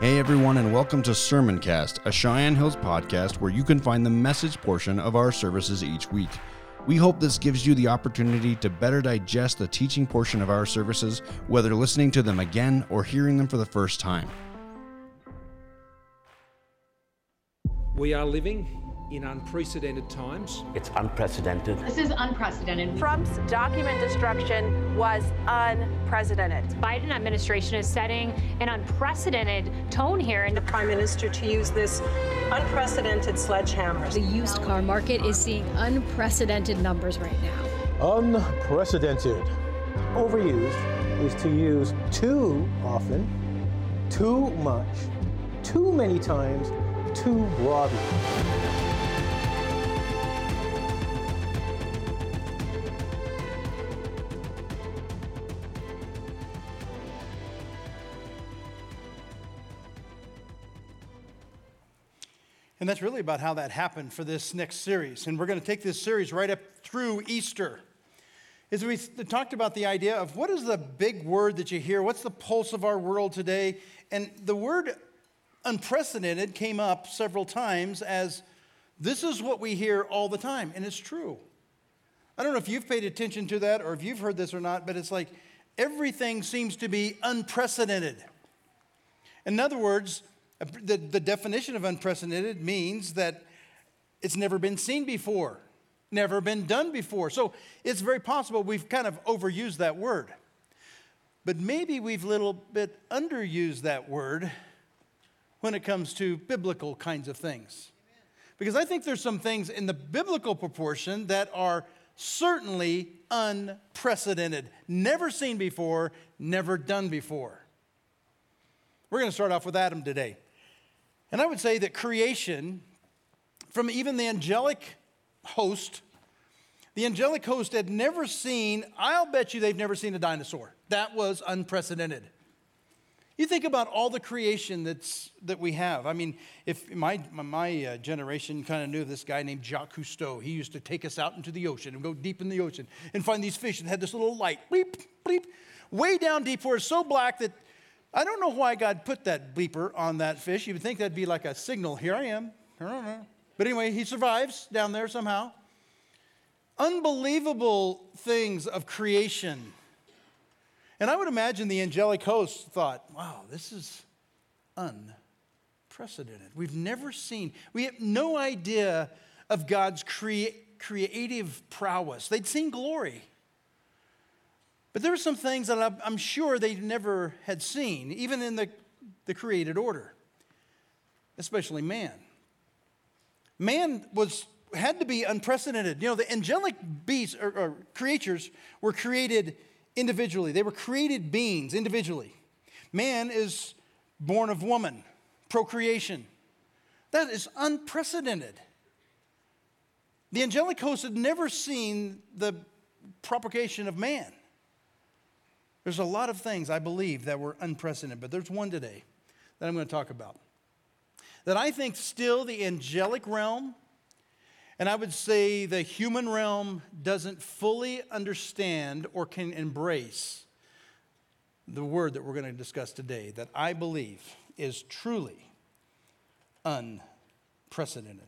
Hey everyone, and welcome to Sermoncast, a Cheyenne Hills podcast where you can find the message portion of our services each week. We hope this gives you the opportunity to better digest the teaching portion of our services, whether listening to them again or hearing them for the first time. We are living in unprecedented times. It's unprecedented. This is unprecedented. Trump's document destruction was unprecedented. Biden administration is setting an unprecedented tone here. And the prime minister to use this unprecedented sledgehammer. The used car market is seeing unprecedented numbers right now. Unprecedented. Overused is to use too often, too much, too many times, too broadly. And that's really about how that happened for this next series. And we're going to take this series right up through Easter. As we talked about the idea of what is the big word that you hear? What's the pulse of our world today? And the word unprecedented came up several times as this is what we hear all the time, and it's true. I don't know if you've paid attention to that or if you've heard this or not, but it's like everything seems to be unprecedented. In other words, the, the definition of unprecedented means that it's never been seen before, never been done before. So it's very possible we've kind of overused that word. But maybe we've a little bit underused that word when it comes to biblical kinds of things. Because I think there's some things in the biblical proportion that are certainly unprecedented, never seen before, never done before. We're going to start off with Adam today. And I would say that creation, from even the angelic host, the angelic host had never seen, I'll bet you they've never seen a dinosaur. That was unprecedented. You think about all the creation that's, that we have. I mean, if my, my uh, generation kind of knew this guy named Jacques Cousteau, he used to take us out into the ocean and go deep in the ocean and find these fish that had this little light, bleep, bleep, way down deep where it's so black that I don't know why God put that bleeper on that fish. You would think that'd be like a signal. Here I am. But anyway, he survives down there somehow. Unbelievable things of creation. And I would imagine the angelic host thought, wow, this is unprecedented. We've never seen, we have no idea of God's crea- creative prowess. They'd seen glory. But there were some things that I'm sure they never had seen, even in the, the created order, especially man. Man was had to be unprecedented. You know, the angelic beasts or, or creatures were created individually. They were created beings individually. Man is born of woman, procreation. That is unprecedented. The angelic host had never seen the propagation of man. There's a lot of things I believe that were unprecedented, but there's one today that I'm going to talk about. That I think still the angelic realm, and I would say the human realm doesn't fully understand or can embrace the word that we're going to discuss today, that I believe is truly unprecedented.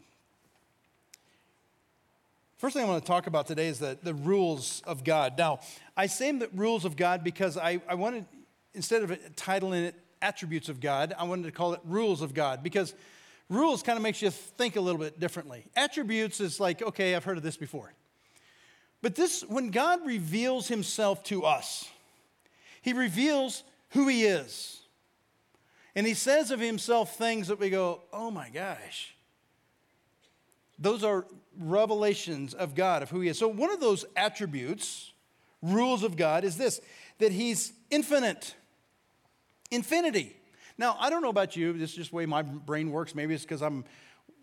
First thing I want to talk about today is the, the rules of God. Now, I say the rules of God because I, I wanted, instead of titling it attributes of God, I wanted to call it rules of God because rules kind of makes you think a little bit differently. Attributes is like, okay, I've heard of this before. But this, when God reveals himself to us, he reveals who he is. And he says of himself things that we go, oh my gosh. Those are revelations of God, of who He is. So, one of those attributes, rules of God, is this that He's infinite. Infinity. Now, I don't know about you, this is just the way my brain works. Maybe it's because I'm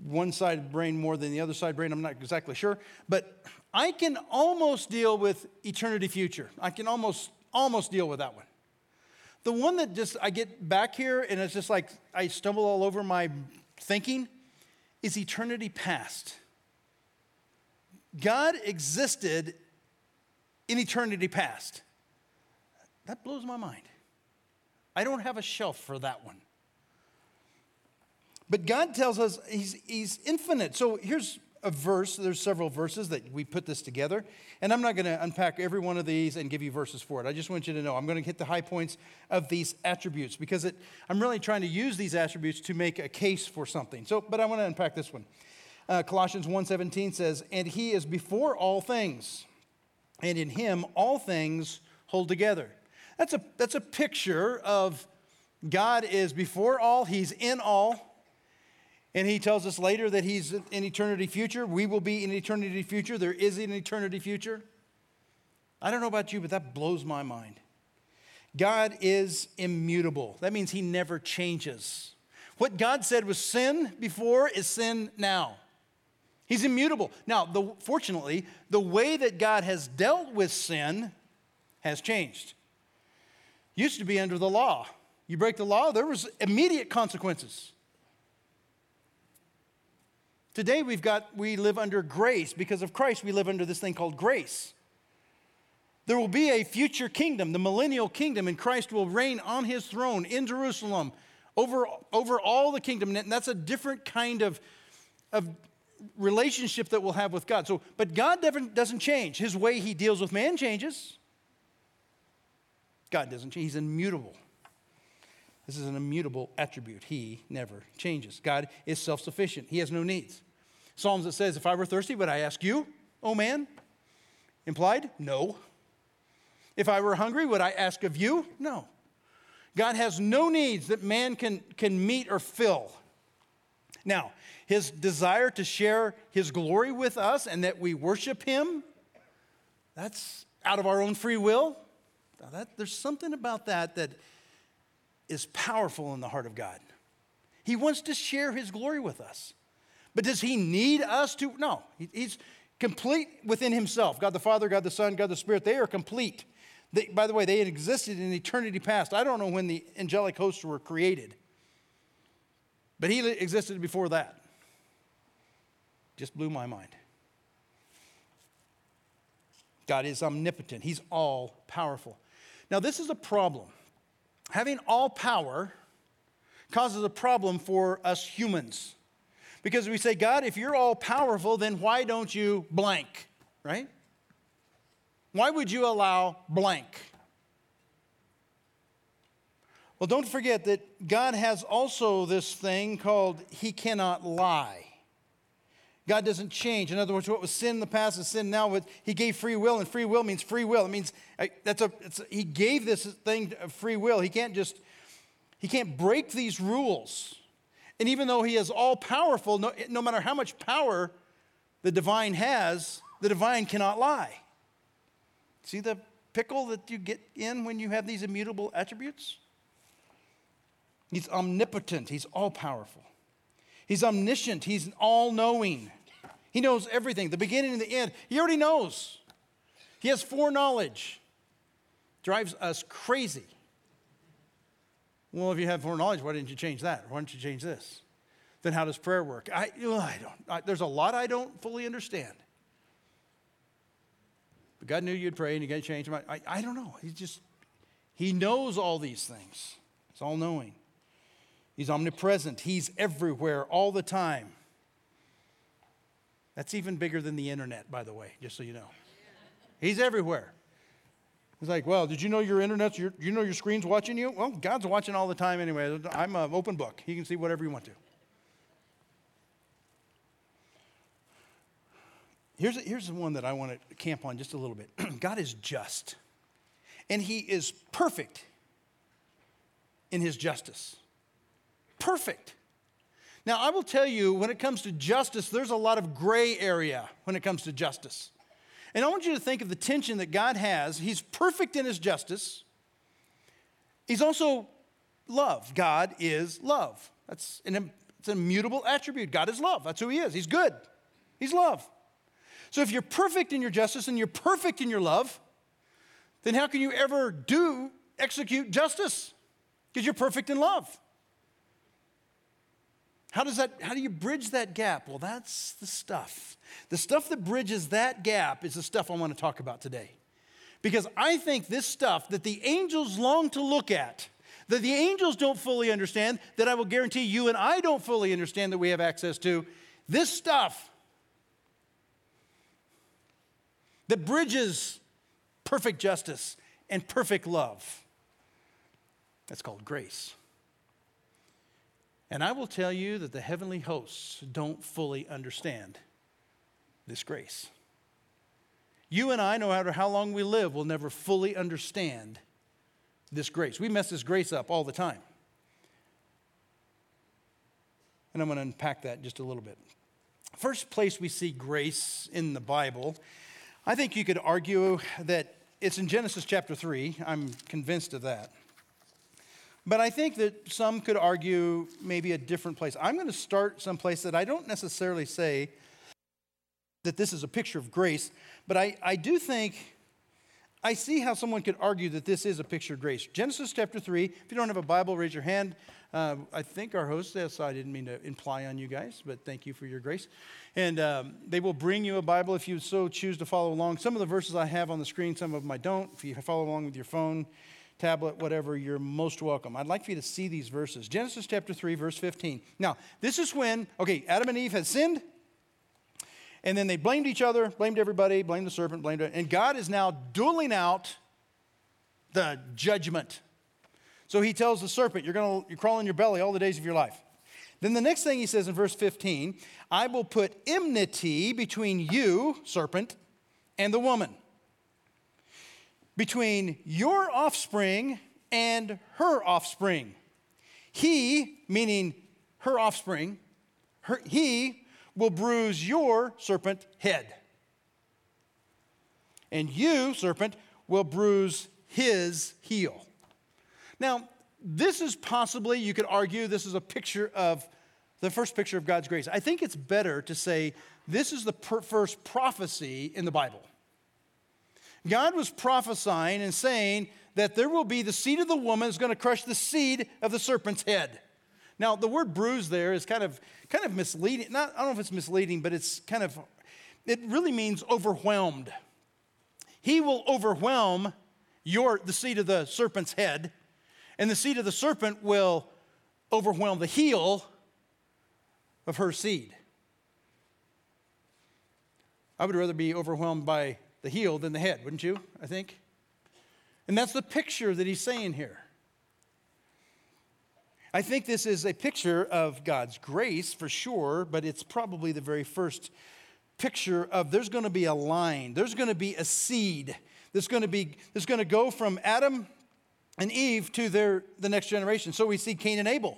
one side brain more than the other side brain, I'm not exactly sure. But I can almost deal with eternity future. I can almost almost deal with that one. The one that just I get back here and it's just like I stumble all over my thinking is eternity past. God existed in eternity past. That blows my mind. I don't have a shelf for that one. But God tells us he's, he's infinite. So here's a verse. There's several verses that we put this together. And I'm not going to unpack every one of these and give you verses for it. I just want you to know I'm going to hit the high points of these attributes because it, I'm really trying to use these attributes to make a case for something. So, but I want to unpack this one. Uh, Colossians 1:17 says, "And he is before all things, and in him all things hold together." That's a, that's a picture of God is before all, he's in all, and he tells us later that he's in eternity future. We will be in eternity future. There is an eternity future. I don't know about you, but that blows my mind. God is immutable. That means he never changes. What God said was sin before is sin now. He's immutable. Now, the, fortunately, the way that God has dealt with sin has changed. Used to be under the law. You break the law, there was immediate consequences. Today we've got we live under grace because of Christ we live under this thing called grace. There will be a future kingdom, the millennial kingdom, and Christ will reign on his throne in Jerusalem over, over all the kingdom. And that's a different kind of, of relationship that we'll have with God. So, but God doesn't change. His way he deals with man changes. God doesn't change. He's immutable. This is an immutable attribute. He never changes. God is self sufficient, He has no needs. Psalms that says, If I were thirsty, would I ask you, oh man? Implied? No. If I were hungry, would I ask of you? No. God has no needs that man can, can meet or fill. Now, his desire to share his glory with us and that we worship him, that's out of our own free will. That, there's something about that that is powerful in the heart of God. He wants to share his glory with us. But does he need us to? No, he's complete within himself. God the Father, God the Son, God the Spirit, they are complete. They, by the way, they had existed in eternity past. I don't know when the angelic hosts were created, but he existed before that. Just blew my mind. God is omnipotent, He's all powerful. Now, this is a problem. Having all power causes a problem for us humans. Because we say, God, if you're all powerful, then why don't you blank, right? Why would you allow blank? Well, don't forget that God has also this thing called He cannot lie. God doesn't change. In other words, what was sin in the past is sin now. He gave free will, and free will means free will. It means that's a, He gave this thing free will. He can't just, He can't break these rules. And even though he is all powerful, no, no matter how much power the divine has, the divine cannot lie. See the pickle that you get in when you have these immutable attributes? He's omnipotent, he's all powerful. He's omniscient, he's all knowing. He knows everything, the beginning and the end. He already knows. He has foreknowledge. Drives us crazy. Well, if you have foreknowledge, why didn't you change that? Why didn't you change this? Then how does prayer work? I, I don't. I, there's a lot I don't fully understand. But God knew you'd pray and you're going to change him. I, I don't know. He just, He knows all these things. He's all knowing. He's omnipresent. He's everywhere all the time. That's even bigger than the internet, by the way, just so you know. He's everywhere. It's like, well, did you know your internet's, your, you know your screen's watching you? Well, God's watching all the time anyway. I'm an open book. He can see whatever you want to. Here's, here's one that I want to camp on just a little bit. God is just, and He is perfect in His justice. Perfect. Now, I will tell you, when it comes to justice, there's a lot of gray area when it comes to justice. And I want you to think of the tension that God has. He's perfect in his justice. He's also love. God is love. That's an, it's an immutable attribute. God is love. That's who he is. He's good. He's love. So if you're perfect in your justice and you're perfect in your love, then how can you ever do execute justice? Because you're perfect in love. How does that how do you bridge that gap? Well, that's the stuff. The stuff that bridges that gap is the stuff I want to talk about today. Because I think this stuff that the angels long to look at, that the angels don't fully understand, that I will guarantee you and I don't fully understand that we have access to. This stuff that bridges perfect justice and perfect love. That's called grace. And I will tell you that the heavenly hosts don't fully understand this grace. You and I, no matter how long we live, will never fully understand this grace. We mess this grace up all the time. And I'm going to unpack that just a little bit. First place we see grace in the Bible, I think you could argue that it's in Genesis chapter 3. I'm convinced of that. But I think that some could argue maybe a different place. I'm going to start someplace that I don't necessarily say that this is a picture of grace, but I, I do think I see how someone could argue that this is a picture of grace. Genesis chapter 3. If you don't have a Bible, raise your hand. Uh, I think our host says, I didn't mean to imply on you guys, but thank you for your grace. And um, they will bring you a Bible if you so choose to follow along. Some of the verses I have on the screen, some of them I don't. If you follow along with your phone, tablet, whatever, you're most welcome. I'd like for you to see these verses. Genesis chapter 3, verse 15. Now, this is when, okay, Adam and Eve had sinned, and then they blamed each other, blamed everybody, blamed the serpent, blamed it, and God is now dueling out the judgment. So he tells the serpent, You're gonna you crawl in your belly all the days of your life. Then the next thing he says in verse 15, I will put enmity between you, serpent, and the woman between your offspring and her offspring. He, meaning her offspring, her, he will bruise your serpent head. And you, serpent, will bruise his heel. Now, this is possibly, you could argue, this is a picture of the first picture of God's grace. I think it's better to say this is the per- first prophecy in the Bible. God was prophesying and saying that there will be the seed of the woman is going to crush the seed of the serpent's head. Now, the word bruise there is kind of kind of misleading. Not, I don't know if it's misleading, but it's kind of it really means overwhelmed. He will overwhelm your the seed of the serpent's head, and the seed of the serpent will overwhelm the heel of her seed. I would rather be overwhelmed by the heel than the head, wouldn't you? I think. And that's the picture that he's saying here. I think this is a picture of God's grace for sure, but it's probably the very first picture of there's going to be a line, there's going to be a seed that's going to be that's going to go from Adam and Eve to their the next generation. So we see Cain and Abel.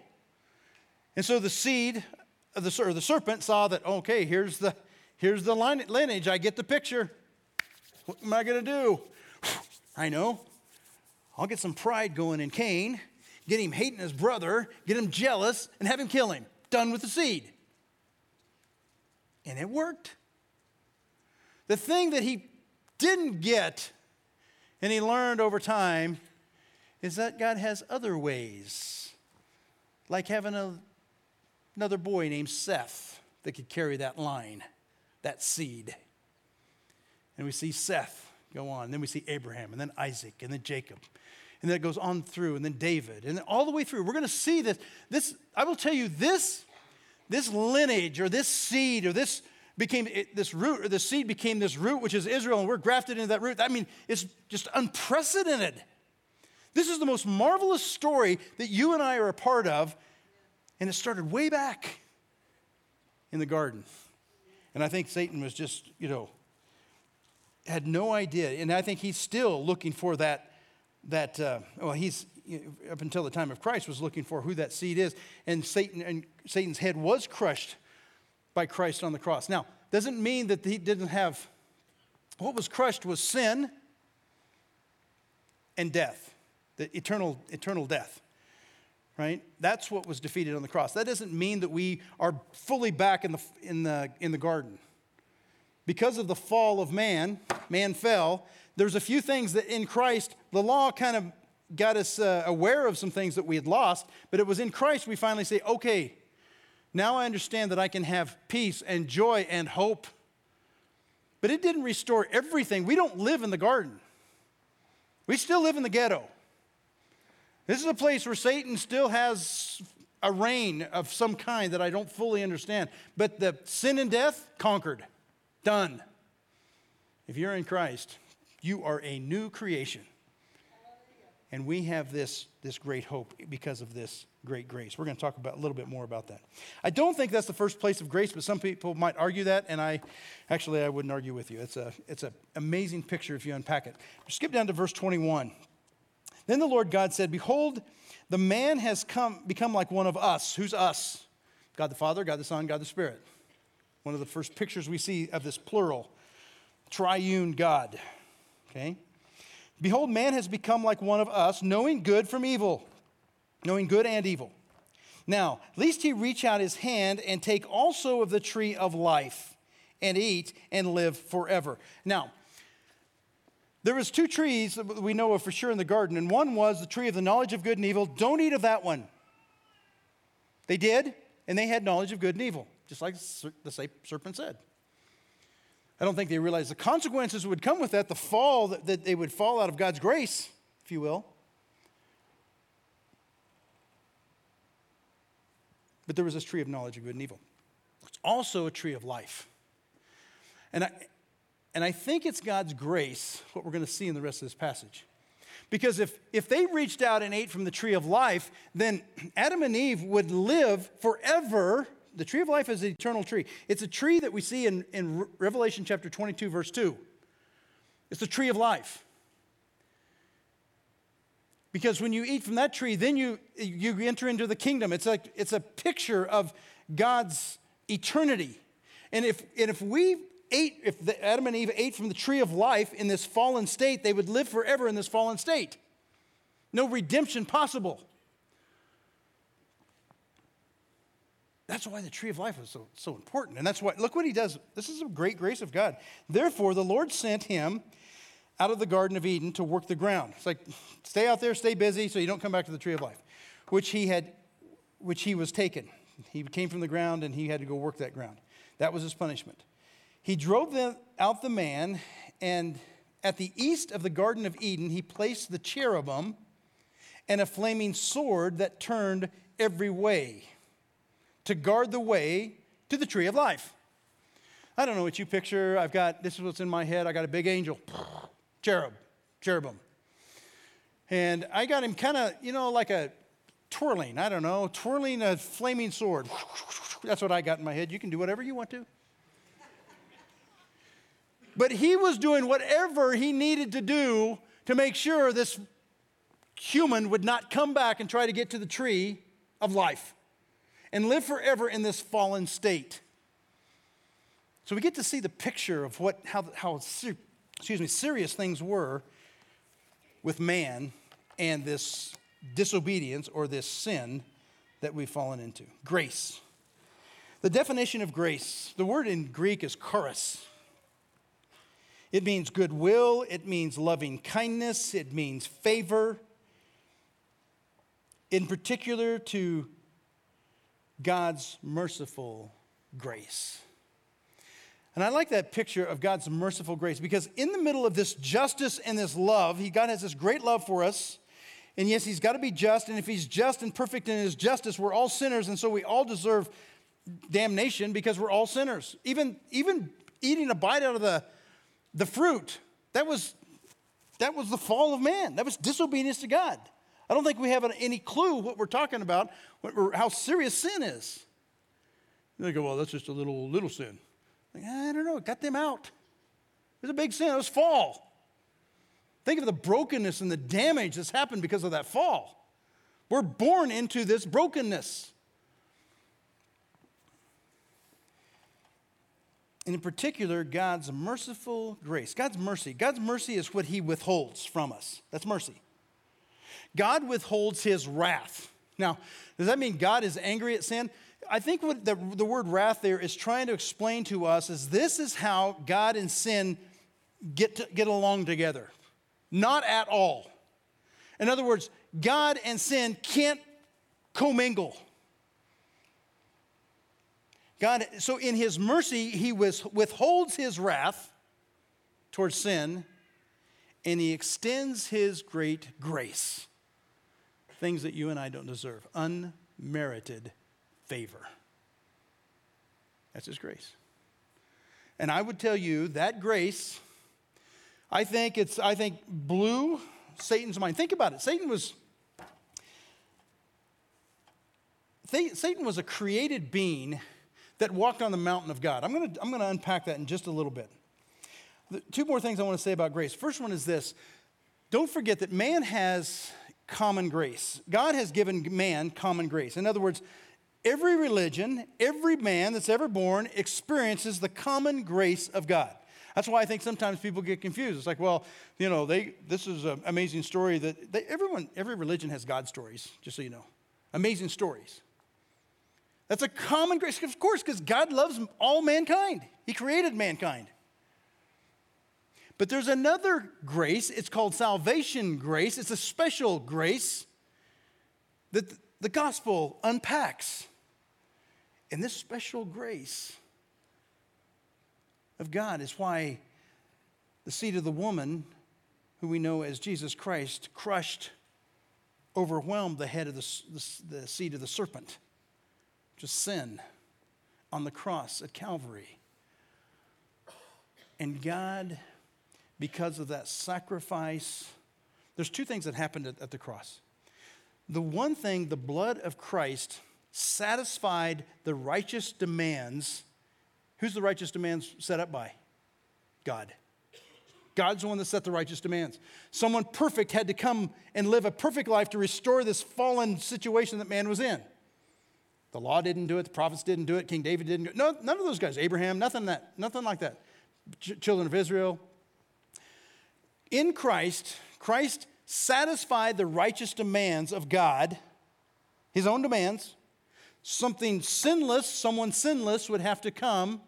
And so the seed of the, the serpent saw that, okay, here's the here's the lineage. I get the picture. What am I going to do? I know. I'll get some pride going in Cain, get him hating his brother, get him jealous, and have him kill him. Done with the seed. And it worked. The thing that he didn't get and he learned over time is that God has other ways, like having a, another boy named Seth that could carry that line, that seed. And we see Seth go on. And then we see Abraham, and then Isaac, and then Jacob. And then it goes on through, and then David, and then all the way through. We're going to see this. This, I will tell you, this, this lineage or this seed or this became this root or the seed became this root, which is Israel, and we're grafted into that root. I mean, it's just unprecedented. This is the most marvelous story that you and I are a part of, and it started way back in the garden. And I think Satan was just, you know, had no idea. And I think he's still looking for that, that uh, well, he's, up until the time of Christ, was looking for who that seed is. And, Satan, and Satan's head was crushed by Christ on the cross. Now, doesn't mean that he didn't have, what was crushed was sin and death, the eternal, eternal death. Right? That's what was defeated on the cross. That doesn't mean that we are fully back in the, in the, in the garden because of the fall of man, man fell, there's a few things that in Christ, the law kind of got us uh, aware of some things that we had lost, but it was in Christ we finally say, okay, now I understand that I can have peace and joy and hope. But it didn't restore everything. We don't live in the garden, we still live in the ghetto. This is a place where Satan still has a reign of some kind that I don't fully understand. But the sin and death conquered. Done. If you're in Christ, you are a new creation. And we have this, this great hope because of this great grace. We're going to talk about a little bit more about that. I don't think that's the first place of grace, but some people might argue that, and I actually I wouldn't argue with you. It's a it's an amazing picture if you unpack it. Skip down to verse 21. Then the Lord God said, Behold, the man has come become like one of us. Who's us? God the Father, God the Son, God the Spirit. One of the first pictures we see of this plural, triune God. Okay? Behold, man has become like one of us, knowing good from evil, knowing good and evil. Now, lest he reach out his hand and take also of the tree of life and eat and live forever. Now, there was two trees that we know of for sure in the garden, and one was the tree of the knowledge of good and evil. Don't eat of that one. They did, and they had knowledge of good and evil, just like the serpent said. I don't think they realized the consequences would come with that, the fall, that, they would fall out of God's grace, if you will. But there was this tree of knowledge of good and evil. It's also a tree of life. And I, and I think it's God's grace, what we're going to see in the rest of this passage. Because if, if they reached out and ate from the tree of life, then Adam and Eve would live forever the tree of life is an eternal tree. It's a tree that we see in, in Revelation chapter 22, verse 2. It's the tree of life. Because when you eat from that tree, then you, you enter into the kingdom. It's like it's a picture of God's eternity. And if, and if we ate, if the, Adam and Eve ate from the tree of life in this fallen state, they would live forever in this fallen state. No redemption possible. That's why the tree of life was so, so important. And that's why, look what he does. This is a great grace of God. Therefore, the Lord sent him out of the Garden of Eden to work the ground. It's like, stay out there, stay busy, so you don't come back to the tree of life, which he had, which he was taken. He came from the ground and he had to go work that ground. That was his punishment. He drove out the man, and at the east of the Garden of Eden, he placed the cherubim and a flaming sword that turned every way to guard the way to the tree of life. I don't know what you picture. I've got, this is what's in my head. I got a big angel, cherub, cherubim. And I got him kind of, you know, like a twirling, I don't know, twirling a flaming sword. That's what I got in my head. You can do whatever you want to. But he was doing whatever he needed to do to make sure this human would not come back and try to get to the tree of life and live forever in this fallen state. So we get to see the picture of what, how, how excuse me, serious things were with man and this disobedience or this sin that we've fallen into. Grace. The definition of grace, the word in Greek is charis. It means goodwill, it means loving kindness, it means favor. In particular, to God's merciful grace. And I like that picture of God's merciful grace because in the middle of this justice and this love, he, God has this great love for us. And yes, he's got to be just. And if he's just and perfect in his justice, we're all sinners. And so we all deserve damnation because we're all sinners. Even, even eating a bite out of the, the fruit, that was, that was the fall of man. That was disobedience to God. I don't think we have any clue what we're talking about, how serious sin is. They go, well, that's just a little, little sin. Like, I don't know, it got them out. It was a big sin, it was fall. Think of the brokenness and the damage that's happened because of that fall. We're born into this brokenness. And in particular, God's merciful grace. God's mercy. God's mercy is what He withholds from us. That's mercy. God withholds his wrath. Now, does that mean God is angry at sin? I think what the, the word wrath there is trying to explain to us is this is how God and sin get, to, get along together. Not at all. In other words, God and sin can't commingle. God, so in his mercy, he withholds his wrath towards sin and he extends his great grace things that you and I don't deserve. Unmerited favor. That's His grace. And I would tell you that grace, I think it's, I think, blew Satan's mind. Think about it. Satan was. Satan was a created being that walked on the mountain of God. I'm going to I'm going to unpack that in just a little bit. The two more things I want to say about grace. First one is this don't forget that man has common grace. God has given man common grace. In other words, every religion, every man that's ever born experiences the common grace of God. That's why I think sometimes people get confused. It's like, well, you know, they, this is an amazing story that they, everyone, every religion has God stories, just so you know. Amazing stories. That's a common grace, of course, because God loves all mankind. He created mankind. But there's another grace, it's called salvation grace. It's a special grace that the gospel unpacks. And this special grace of God is why the seed of the woman, who we know as Jesus Christ, crushed, overwhelmed the head of the, the, the seed of the serpent, just sin, on the cross at Calvary. And God, because of that sacrifice, there's two things that happened at, at the cross. The one thing, the blood of Christ satisfied the righteous demands Who's the righteous demands set up by? God. God's the one that set the righteous demands. Someone perfect had to come and live a perfect life to restore this fallen situation that man was in. The law didn't do it, the prophets didn't do it, King David didn't do it. No, none of those guys, Abraham, nothing that, nothing like that. Ch- children of Israel. In Christ, Christ satisfied the righteous demands of God, his own demands. Something sinless, someone sinless would have to come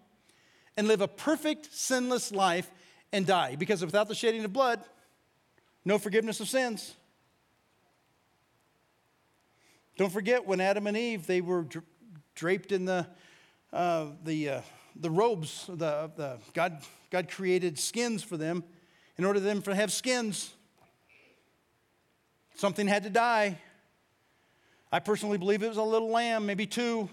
and live a perfect, sinless life and die. Because without the shedding of blood, no forgiveness of sins. Don't forget when Adam and Eve, they were draped in the, uh, the, uh, the robes. The, the, God, God created skins for them in order for them to have skins. Something had to die. I personally believe it was a little lamb, maybe two.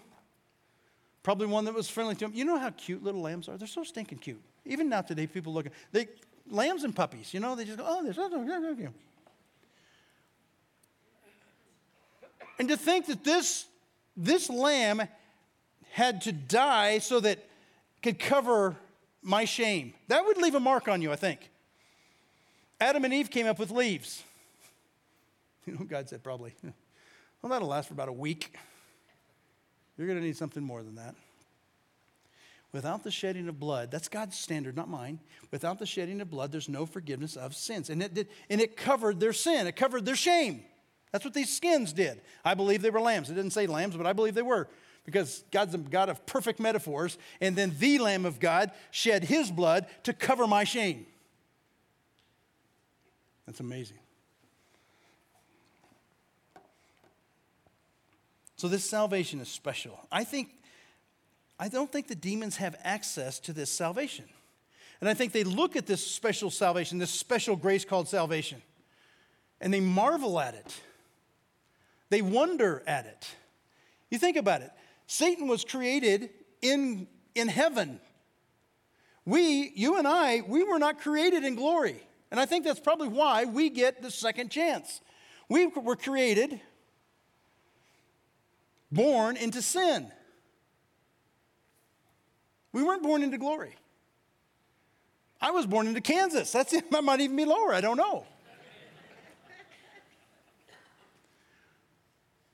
Probably one that was friendly to him. You know how cute little lambs are? They're so stinking cute. Even now today, people look at they lambs and puppies. You know, they just go, oh, there's. And to think that this this lamb had to die so that could cover my shame. That would leave a mark on you, I think. Adam and Eve came up with leaves. You know, God said probably, well, that'll last for about a week. You're going to need something more than that. Without the shedding of blood, that's God's standard, not mine. Without the shedding of blood, there's no forgiveness of sins. And it, did, and it covered their sin, it covered their shame. That's what these skins did. I believe they were lambs. It didn't say lambs, but I believe they were because God's a God of perfect metaphors. And then the Lamb of God shed his blood to cover my shame. That's amazing. So this salvation is special. I think I don't think the demons have access to this salvation. And I think they look at this special salvation, this special grace called salvation, and they marvel at it. They wonder at it. You think about it. Satan was created in, in heaven. We, you and I, we were not created in glory. And I think that's probably why we get the second chance. We were created born into sin. We weren't born into glory. I was born into Kansas. That's it. That might even be lower. I don't know.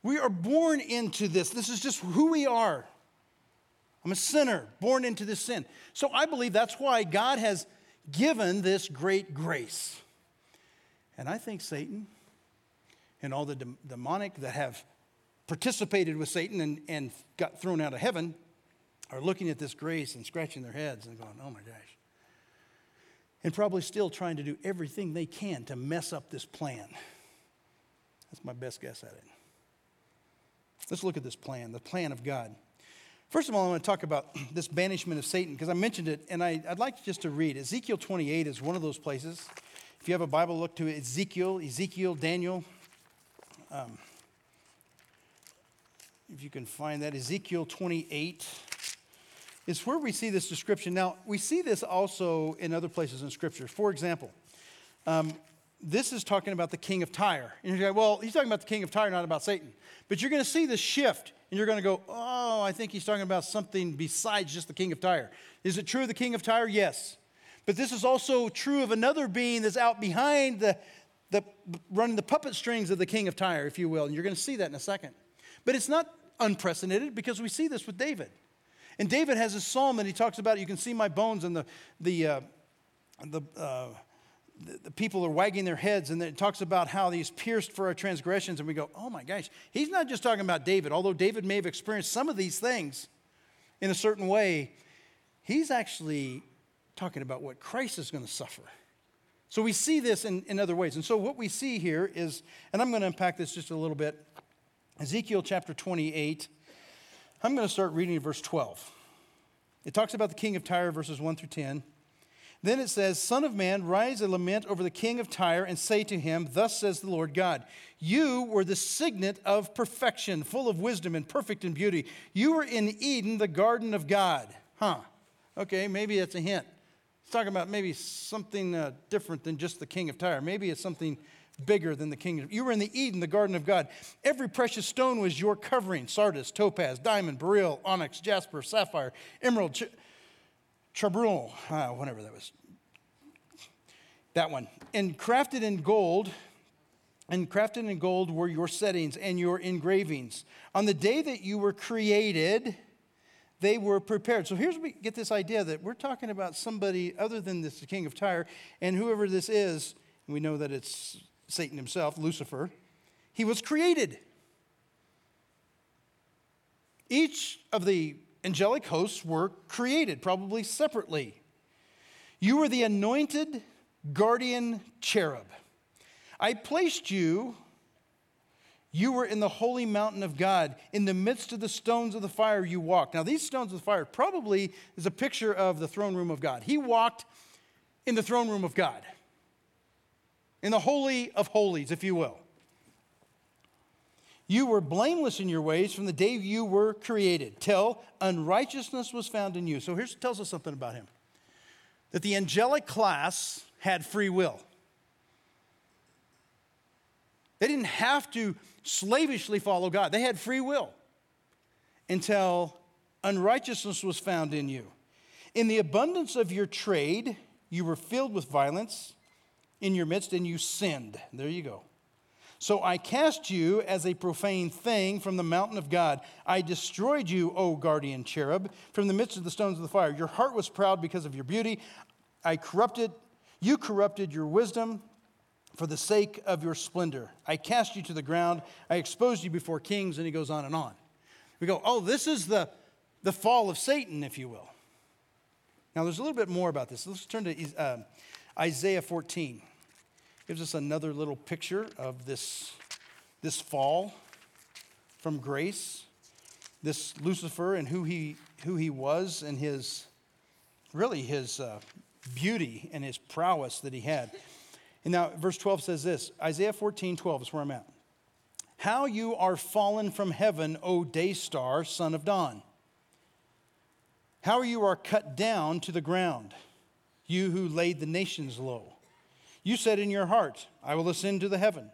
we are born into this. This is just who we are. I'm a sinner, born into this sin. So I believe that's why God has given this great grace. And I think Satan and all the demonic that have participated with Satan and, and got thrown out of heaven are looking at this grace and scratching their heads and going, oh my gosh. And probably still trying to do everything they can to mess up this plan. That's my best guess at it. Let's look at this plan, the plan of God. First of all, I want to talk about this banishment of Satan because I mentioned it, and I, would like just to read. Ezekiel 28 is one of those places. If you have a Bible, look to it. Ezekiel, Ezekiel, Daniel. Um, if you can find that, Ezekiel 28 is where we see this description. Now, we see this also in other places in Scripture. For example, um, this is talking about the king of Tyre. And you're like, well, he's talking about the king of Tyre, not about Satan. But you're going to see the shift, and you're going to go, oh, I think he's talking about something besides just the king of Tyre. Is it true of the king of Tyre? Yes. But this is also true of another being that's out behind the, the running the puppet strings of the king of Tyre, if you will. And you're going to see that in a second. But it's not unprecedented because we see this with David. And David has a psalm that he talks about, you can see my bones, and the, the, uh, the, uh, the, the, people are wagging their heads, and it talks about how he's pierced for our transgressions. And we go, oh my gosh, he's not just talking about David, although David may have experienced some of these things in a certain way, he's actually talking about what Christ is going to suffer. So we see this in, in other ways. And so what we see here is, and I'm going to unpack this just a little bit Ezekiel chapter 28. I'm going to start reading verse 12. It talks about the king of Tyre, verses 1 through 10. Then it says, Son of man, rise and lament over the king of Tyre and say to him, Thus says the Lord God, You were the signet of perfection, full of wisdom and perfect in beauty. You were in Eden, the garden of God. Huh. Okay, maybe that's a hint. It's talking about maybe something uh, different than just the king of Tyre. Maybe it's something bigger than the kingdom. You were in the Eden, the garden of God. Every precious stone was your covering sardis, topaz, diamond, beryl, onyx, jasper, sapphire, emerald, ch- uh, whatever that was. That one. And crafted in gold, and crafted in gold were your settings and your engravings. On the day that you were created, they were prepared. So here's we get this idea that we're talking about somebody other than this king of Tyre, and whoever this is, we know that it's Satan himself, Lucifer, he was created. Each of the angelic hosts were created, probably separately. You were the anointed guardian cherub. I placed you, you were in the holy mountain of God. In the midst of the stones of the fire, you walked. Now, these stones of the fire probably is a picture of the throne room of God. He walked in the throne room of God in the Holy of Holies, if you will. You were blameless in your ways from the day you were created, till unrighteousness was found in you. So here's tells us something about him that the angelic class had free will. They didn't have to slavishly follow God, they had free will until unrighteousness was found in you. In the abundance of your trade, you were filled with violence in your midst and you sinned. There you go. So I cast you as a profane thing from the mountain of God. I destroyed you, O guardian cherub, from the midst of the stones of the fire. Your heart was proud because of your beauty. I corrupted, you corrupted your wisdom for the sake of your splendor. I cast you to the ground. I exposed you before kings, and he goes on and on. We go, oh, this is the, the fall of Satan, if you will. Now, there's a little bit more about this. Let's turn to uh, Isaiah 14 gives us another little picture of this, this fall from grace, this Lucifer and who he, who he was and his, really his uh, beauty and his prowess that he had. And now, verse 12 says this Isaiah 14, 12 is where I'm at. How you are fallen from heaven, O day star, son of dawn. How you are cut down to the ground you who laid the nations low. You said in your heart, I will ascend to the heaven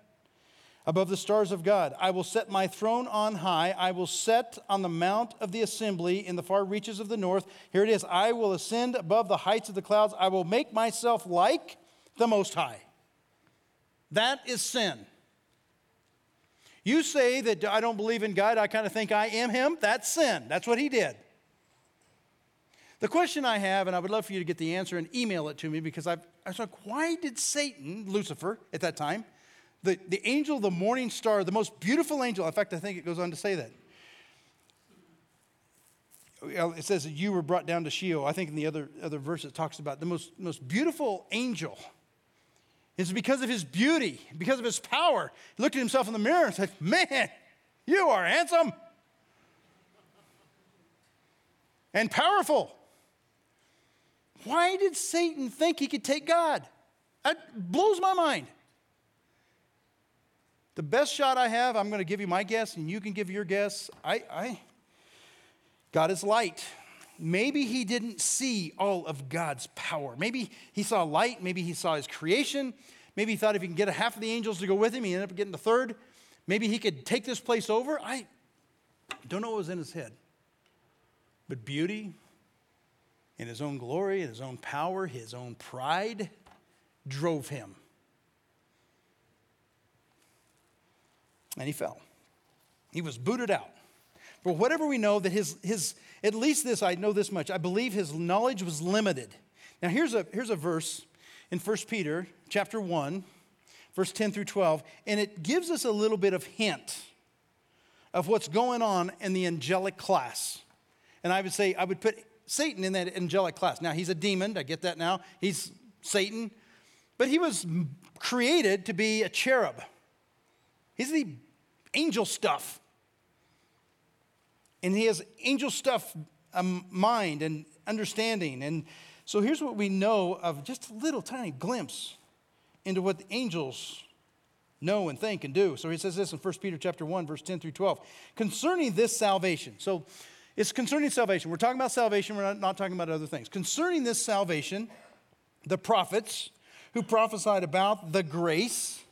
above the stars of God. I will set my throne on high. I will set on the mount of the assembly in the far reaches of the north. Here it is I will ascend above the heights of the clouds. I will make myself like the Most High. That is sin. You say that I don't believe in God, I kind of think I am Him. That's sin. That's what He did. The question I have, and I would love for you to get the answer and email it to me because I've, I was like, why did Satan, Lucifer at that time, the, the angel of the morning star, the most beautiful angel, in fact, I think it goes on to say that. It says that you were brought down to Sheol. I think in the other, other verse it talks about the most, most beautiful angel. It's because of his beauty, because of his power. He looked at himself in the mirror and said, Man, you are handsome and powerful. Why did Satan think he could take God? That blows my mind. The best shot I have, I'm going to give you my guess, and you can give your guess. I, I, God is light. Maybe he didn't see all of God's power. Maybe he saw light. Maybe he saw his creation. Maybe he thought if he can get a half of the angels to go with him, he ended up getting the third. Maybe he could take this place over. I don't know what was in his head. But beauty, in his own glory, his own power, his own pride drove him. And he fell. He was booted out. For whatever we know, that his, his at least this, I know this much, I believe his knowledge was limited. Now here's a, here's a verse in 1 Peter chapter 1, verse 10 through 12, and it gives us a little bit of hint of what's going on in the angelic class. And I would say, I would put Satan in that angelic class. Now, he's a demon, I get that now. He's Satan, but he was created to be a cherub. He's the angel stuff and he has angel stuff um, mind and understanding. And so here's what we know of just a little tiny glimpse into what the angels know and think and do. So he says this in 1 Peter chapter 1, verse 10 through 12. Concerning this salvation. So it's concerning salvation. We're talking about salvation, we're not, talking about other things. Concerning this salvation, the prophets who prophesied about the grace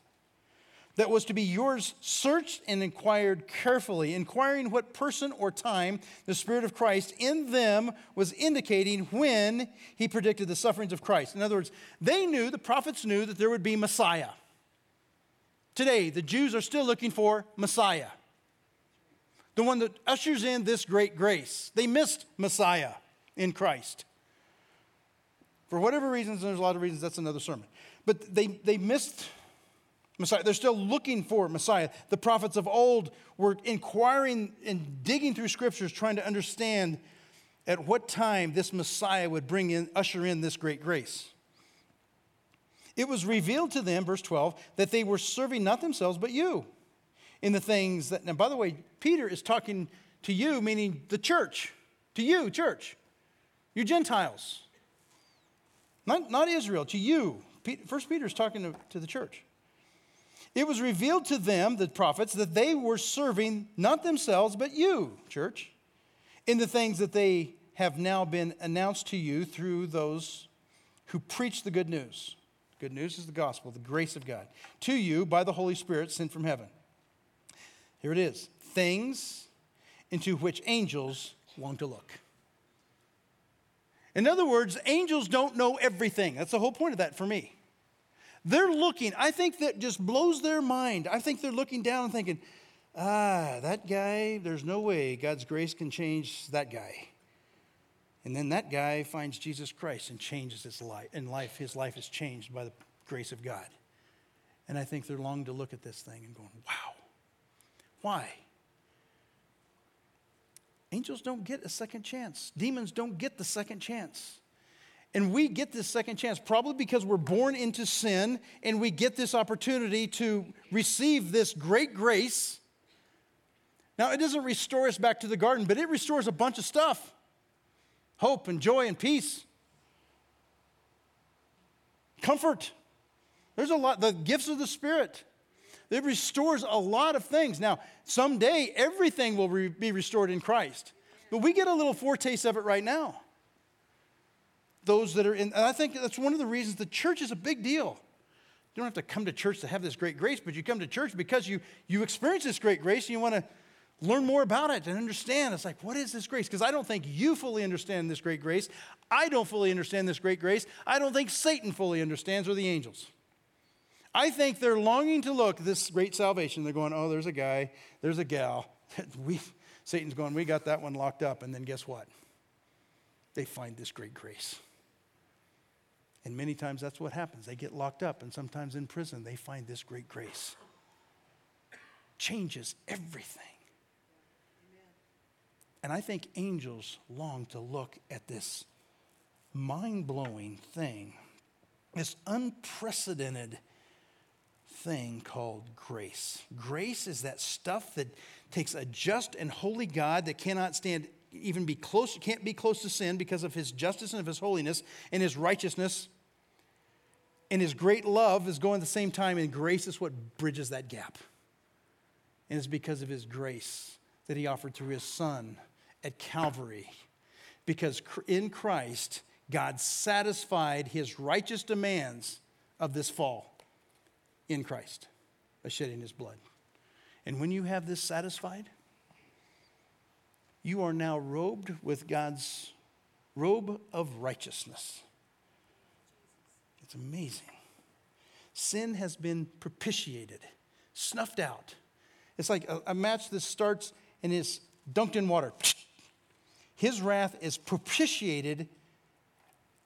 that was to be yours searched and inquired carefully, inquiring what person or time the Spirit of Christ in them was indicating when he predicted the sufferings of Christ. In other words, they knew, the prophets knew, that there would be Messiah. Today, the Jews are still looking for Messiah, the one that ushers in this great grace. They missed Messiah in Christ. For whatever reasons, and there's a lot of reasons, that's another sermon. But they, they missed Messiah. They're still looking for Messiah. The prophets of old were inquiring and digging through scriptures, trying to understand at what time this Messiah would bring in, usher in this great grace. It was revealed to them, verse 12, that they were serving not themselves, but you in the things that, and by the way, Peter is talking to you, meaning the church, to you, church, you Gentiles, not, not Israel, to you. First Peter is talking to, to the church. It was revealed to them, the prophets, that they were serving not themselves, but you, church, in the things that they have now been announced to you through those who preach the good news. Good news is the gospel, the grace of God, to you by the Holy Spirit sent from heaven. Here it is things into which angels long to look. In other words, angels don't know everything. That's the whole point of that for me. They're looking, I think that just blows their mind. I think they're looking down and thinking, ah, that guy, there's no way God's grace can change that guy. And then that guy finds Jesus Christ and changes his life. And life, his life is changed by the grace of God. And I think they're long to look at this thing and going, wow. Why? Angels don't get a second chance. Demons don't get the second chance. And we get this second chance probably because we're born into sin and we get this opportunity to receive this great grace. Now, it doesn't restore us back to the garden, but it restores a bunch of stuff hope and joy and peace, comfort. There's a lot, the gifts of the Spirit. It restores a lot of things. Now, someday everything will re- be restored in Christ, but we get a little foretaste of it right now those that are in, and I think that's one of the reasons the church is a big deal. You don't have to come to church to have this great grace, but you come to church because you, you experience this great grace and you want to learn more about it and understand. It's like, what is this grace? Because I don't think you fully understand this great grace. I don't fully understand this great grace. I don't think Satan fully understands or the angels. I think they're longing to look this great salvation. They're going, oh, there's a guy, there's a gal. we, Satan's going, we got that one locked up. And then guess what? They find this great grace. And many times that's what happens. They get locked up, and sometimes in prison, they find this great grace. Changes everything. And I think angels long to look at this mind blowing thing, this unprecedented thing called grace. Grace is that stuff that takes a just and holy God that cannot stand even be close, can't be close to sin because of his justice and of his holiness and his righteousness. And his great love is going at the same time, and grace is what bridges that gap. And it's because of his grace that he offered through his son at Calvary. Because in Christ, God satisfied his righteous demands of this fall in Christ by shedding his blood. And when you have this satisfied, you are now robed with God's robe of righteousness. It's amazing. Sin has been propitiated, snuffed out. It's like a, a match that starts and is dunked in water. His wrath is propitiated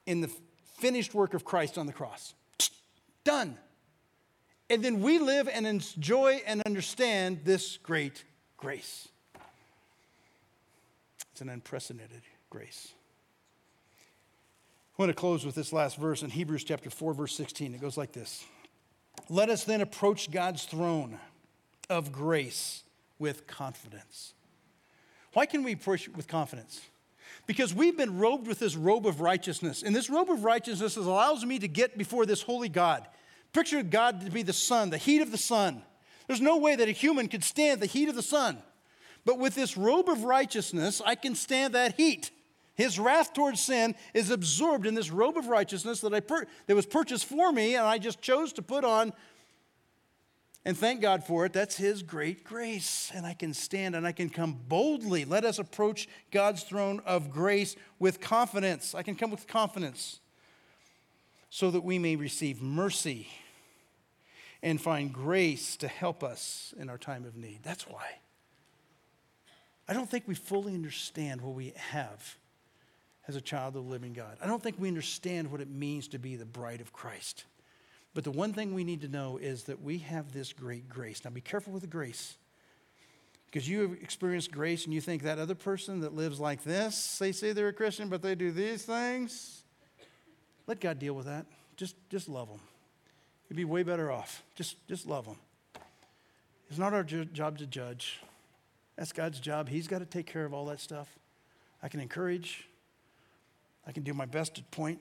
in the finished work of Christ on the cross. Done. And then we live and enjoy and understand this great grace. It's an unprecedented grace. I want to close with this last verse in Hebrews chapter 4, verse 16. It goes like this Let us then approach God's throne of grace with confidence. Why can we approach with confidence? Because we've been robed with this robe of righteousness. And this robe of righteousness allows me to get before this holy God. Picture God to be the sun, the heat of the sun. There's no way that a human could stand the heat of the sun. But with this robe of righteousness, I can stand that heat. His wrath towards sin is absorbed in this robe of righteousness that, I pur- that was purchased for me, and I just chose to put on. And thank God for it. That's His great grace. And I can stand and I can come boldly. Let us approach God's throne of grace with confidence. I can come with confidence so that we may receive mercy and find grace to help us in our time of need. That's why. I don't think we fully understand what we have as a child of the living God. I don't think we understand what it means to be the bride of Christ. But the one thing we need to know is that we have this great grace. Now be careful with the grace. Because you have experienced grace and you think that other person that lives like this, they say they're a Christian, but they do these things. Let God deal with that. Just, just love them. You'd be way better off. Just, just love them. It's not our job to judge. That's God's job. He's got to take care of all that stuff. I can encourage, I can do my best to point.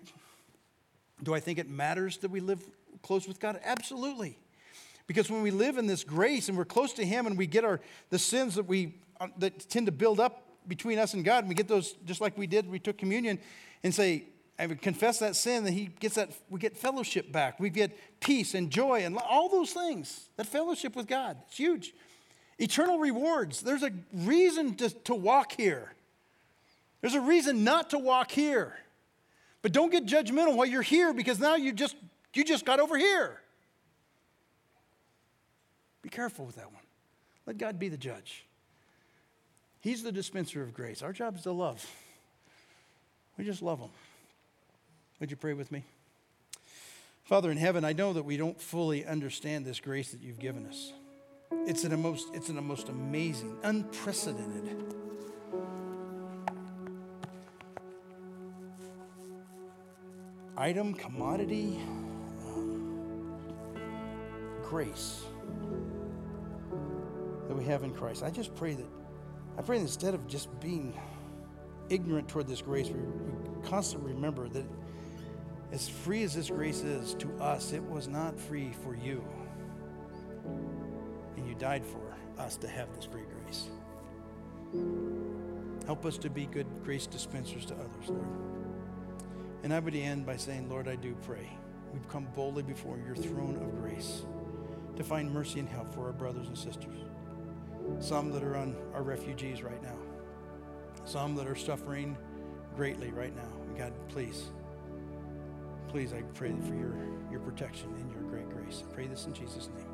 Do I think it matters that we live close with God? Absolutely. Because when we live in this grace and we're close to Him and we get our the sins that we uh, that tend to build up between us and God, and we get those just like we did, we took communion and say, I would confess that sin, then He gets that, we get fellowship back. We get peace and joy and all those things. That fellowship with God, it's huge. Eternal rewards. There's a reason to, to walk here. There's a reason not to walk here. But don't get judgmental while you're here because now you just you just got over here. Be careful with that one. Let God be the judge. He's the dispenser of grace. Our job is to love. We just love him. Would you pray with me? Father in heaven, I know that we don't fully understand this grace that you've given us. It's in a most, it's in a most amazing, unprecedented. Item, commodity, um, grace that we have in Christ. I just pray that, I pray that instead of just being ignorant toward this grace, we, we constantly remember that as free as this grace is to us, it was not free for you And you died for us to have this free grace. Help us to be good grace dispensers to others, Lord. And I would end by saying, Lord, I do pray. We've come boldly before your throne of grace to find mercy and help for our brothers and sisters. Some that are on our refugees right now, some that are suffering greatly right now. God, please, please, I pray for your, your protection and your great grace. I pray this in Jesus' name.